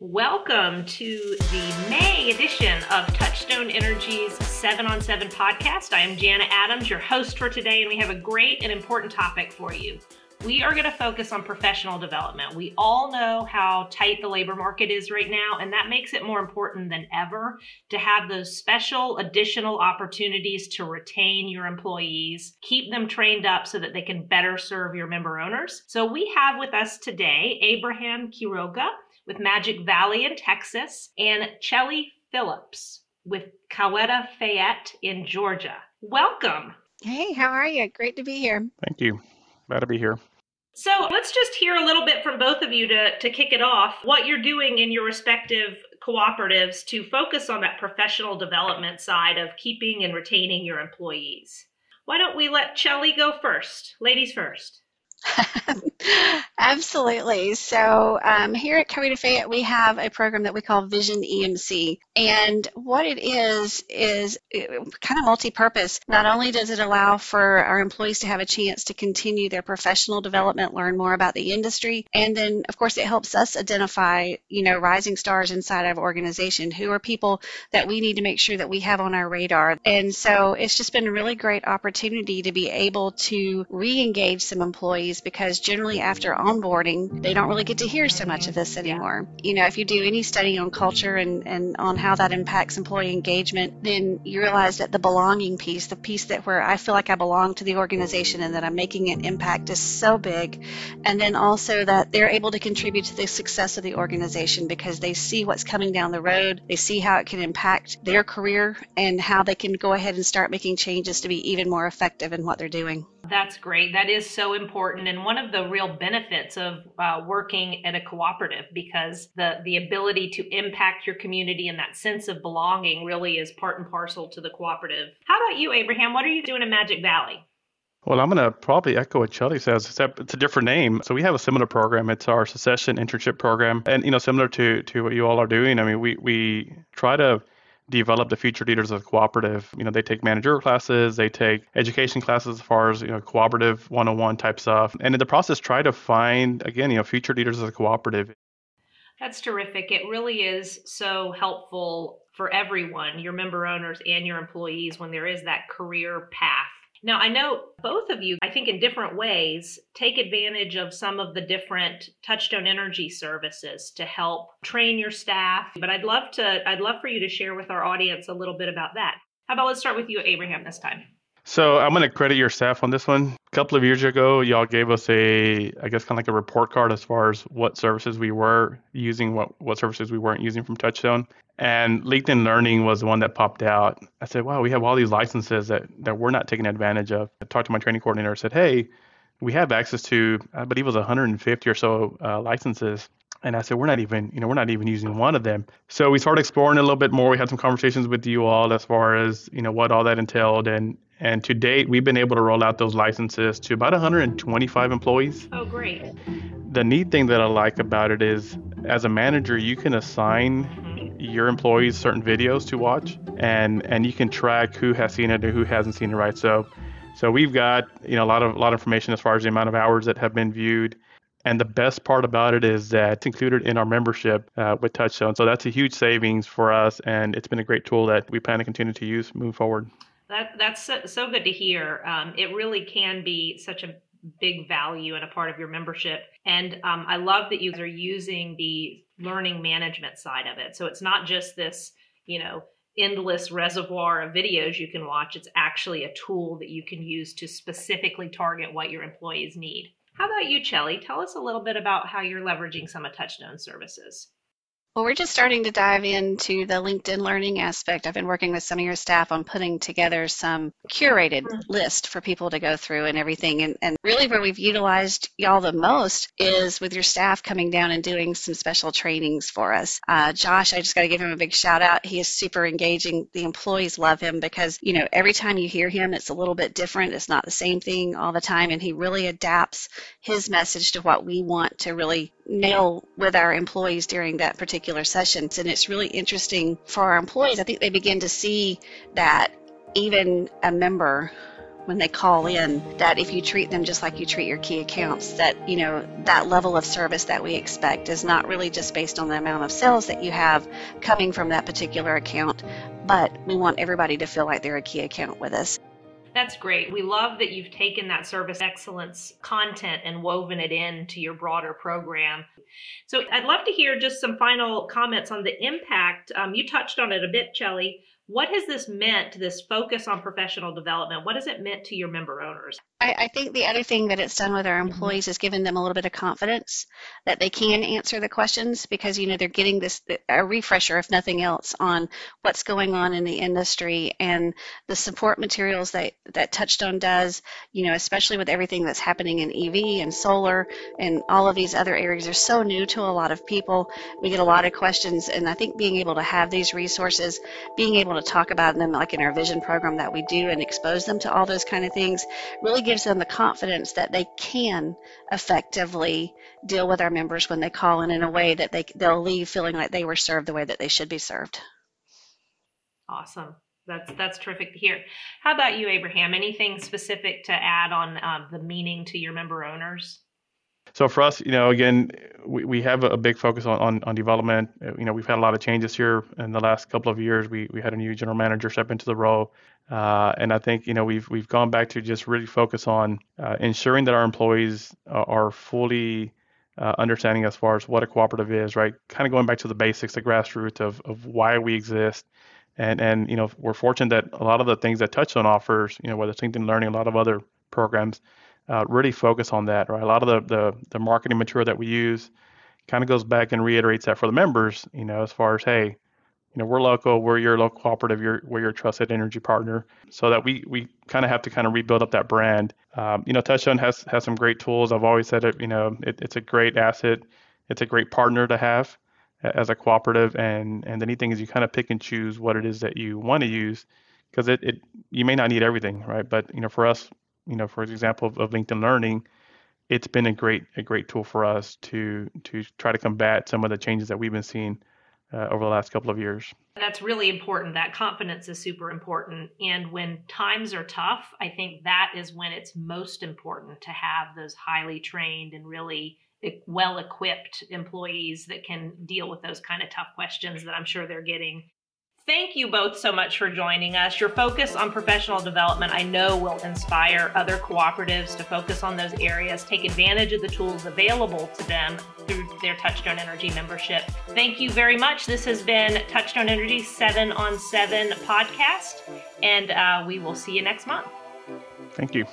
Welcome to the May edition of Touchstone Energy's 7 on 7 podcast. I am Jana Adams, your host for today, and we have a great and important topic for you. We are going to focus on professional development. We all know how tight the labor market is right now, and that makes it more important than ever to have those special additional opportunities to retain your employees, keep them trained up so that they can better serve your member owners. So, we have with us today Abraham Quiroga with Magic Valley in Texas, and Chellie Phillips with Coweta Fayette in Georgia. Welcome. Hey, how are you? Great to be here. Thank you. Glad to be here. So let's just hear a little bit from both of you to, to kick it off what you're doing in your respective cooperatives to focus on that professional development side of keeping and retaining your employees. Why don't we let Chellie go first? Ladies first. Absolutely. So um, here at Coweta Fayette, we have a program that we call Vision EMC. And what it is, is kind of multi-purpose. Not only does it allow for our employees to have a chance to continue their professional development, learn more about the industry, and then, of course, it helps us identify, you know, rising stars inside of our organization. Who are people that we need to make sure that we have on our radar? And so it's just been a really great opportunity to be able to re-engage some employees because generally after onboarding, they don't really get to hear so much of this anymore. You know, if you do any study on culture and, and on how that impacts employee engagement, then you realize that the belonging piece, the piece that where I feel like I belong to the organization and that I'm making an impact is so big. And then also that they're able to contribute to the success of the organization because they see what's coming down the road, they see how it can impact their career and how they can go ahead and start making changes to be even more effective in what they're doing. That's great. That is so important, and one of the real benefits of uh, working at a cooperative because the the ability to impact your community and that sense of belonging really is part and parcel to the cooperative. How about you, Abraham? What are you doing in Magic Valley? Well, I'm going to probably echo what Chellie says, except it's a different name. So we have a similar program. It's our succession internship program, and you know, similar to to what you all are doing. I mean, we we try to develop the future leaders of the cooperative. You know, they take managerial classes, they take education classes as far as, you know, cooperative 101 type stuff. And in the process, try to find, again, you know, future leaders of the cooperative. That's terrific. It really is so helpful for everyone, your member owners and your employees, when there is that career path now, I know both of you, I think in different ways, take advantage of some of the different Touchstone Energy services to help train your staff. But I'd love to I'd love for you to share with our audience a little bit about that. How about let's start with you, Abraham, this time. So I'm going to credit your staff on this one. A couple of years ago, y'all gave us a, I guess, kind of like a report card as far as what services we were using, what what services we weren't using from Touchstone. And LinkedIn Learning was the one that popped out. I said, wow, we have all these licenses that, that we're not taking advantage of. I talked to my training coordinator. I said, hey, we have access to, I believe it was 150 or so uh, licenses. And I said, we're not even, you know, we're not even using one of them. So we started exploring a little bit more. We had some conversations with you all as far as, you know, what all that entailed. And and to date, we've been able to roll out those licenses to about 125 employees. Oh, great. The neat thing that I like about it is, as a manager, you can assign mm-hmm. your employees certain videos to watch, and and you can track who has seen it or who hasn't seen it. Right. So, so we've got you know a lot of a lot of information as far as the amount of hours that have been viewed. And the best part about it is that it's included in our membership uh, with Touchstone. So that's a huge savings for us, and it's been a great tool that we plan to continue to use moving forward. That that's so, so good to hear. Um, it really can be such a big value and a part of your membership. And um, I love that you are using the learning management side of it. So it's not just this, you know, endless reservoir of videos you can watch. It's actually a tool that you can use to specifically target what your employees need. How about you, Chellie? Tell us a little bit about how you're leveraging some of Touchstone services. Well, we're just starting to dive into the LinkedIn learning aspect. I've been working with some of your staff on putting together some curated mm-hmm. list for people to go through and everything. And, and really, where we've utilized y'all the most is with your staff coming down and doing some special trainings for us. Uh, Josh, I just got to give him a big shout out. He is super engaging. The employees love him because, you know, every time you hear him, it's a little bit different. It's not the same thing all the time. And he really adapts his message to what we want to really nail with our employees during that particular session. And it's really interesting for our employees. I think they begin to see that even a member when they call in that if you treat them just like you treat your key accounts that you know that level of service that we expect is not really just based on the amount of sales that you have coming from that particular account but we want everybody to feel like they're a key account with us that's great. We love that you've taken that service excellence content and woven it into your broader program. So I'd love to hear just some final comments on the impact. Um, you touched on it a bit, Chellie. What has this meant, this focus on professional development? What has it meant to your member owners? I, I, think the other thing that it's done with our mm-hmm. employees is given them a little bit of confidence that they can answer the questions because you know they're getting this a refresher, if nothing else, on what's going on in the industry and the support materials that that Touchstone does. You know, especially with everything that's happening in EV and solar and all of these other areas, are so new to a lot of people. We get a lot of questions, and I think being able to have these resources, being able to talk about them, like in our vision program that we do, and expose them to all those kind of things, really gives them the confidence that they can effectively deal with our members when they call in in a way that they they'll leave feeling like they were served the way that they should be served. Awesome. That's that's terrific to hear. How about you, Abraham? Anything specific to add on uh, the meaning to your member owners? So for us, you know, again, we, we have a big focus on, on, on development. Uh, you know, we've had a lot of changes here in the last couple of years. We, we had a new general manager step into the role. Uh, and I think, you know, we've, we've gone back to just really focus on uh, ensuring that our employees are fully uh, understanding as far as what a cooperative is, right? Kind of going back to the basics, the grassroots of, of why we exist. And, and, you know, we're fortunate that a lot of the things that Touchstone offers, you know, whether it's LinkedIn Learning, a lot of other programs, uh, really focus on that. Right, a lot of the, the the marketing material that we use kind of goes back and reiterates that for the members. You know, as far as hey, you know, we're local, we're your local cooperative, you're, we're your trusted energy partner, so that we we kind of have to kind of rebuild up that brand. Um, you know, Touchstone has has some great tools. I've always said it. You know, it, it's a great asset. It's a great partner to have as a cooperative, and and the neat thing is you kind of pick and choose what it is that you want to use because it, it you may not need everything, right? But you know, for us, you know, for example, of, of LinkedIn Learning, it's been a great a great tool for us to to try to combat some of the changes that we've been seeing uh, over the last couple of years. That's really important. That confidence is super important. And when times are tough, I think that is when it's most important to have those highly trained and really well equipped employees that can deal with those kind of tough questions that I'm sure they're getting Thank you both so much for joining us. Your focus on professional development, I know, will inspire other cooperatives to focus on those areas, take advantage of the tools available to them through their Touchstone Energy membership. Thank you very much. This has been Touchstone Energy 7 on 7 podcast, and uh, we will see you next month. Thank you.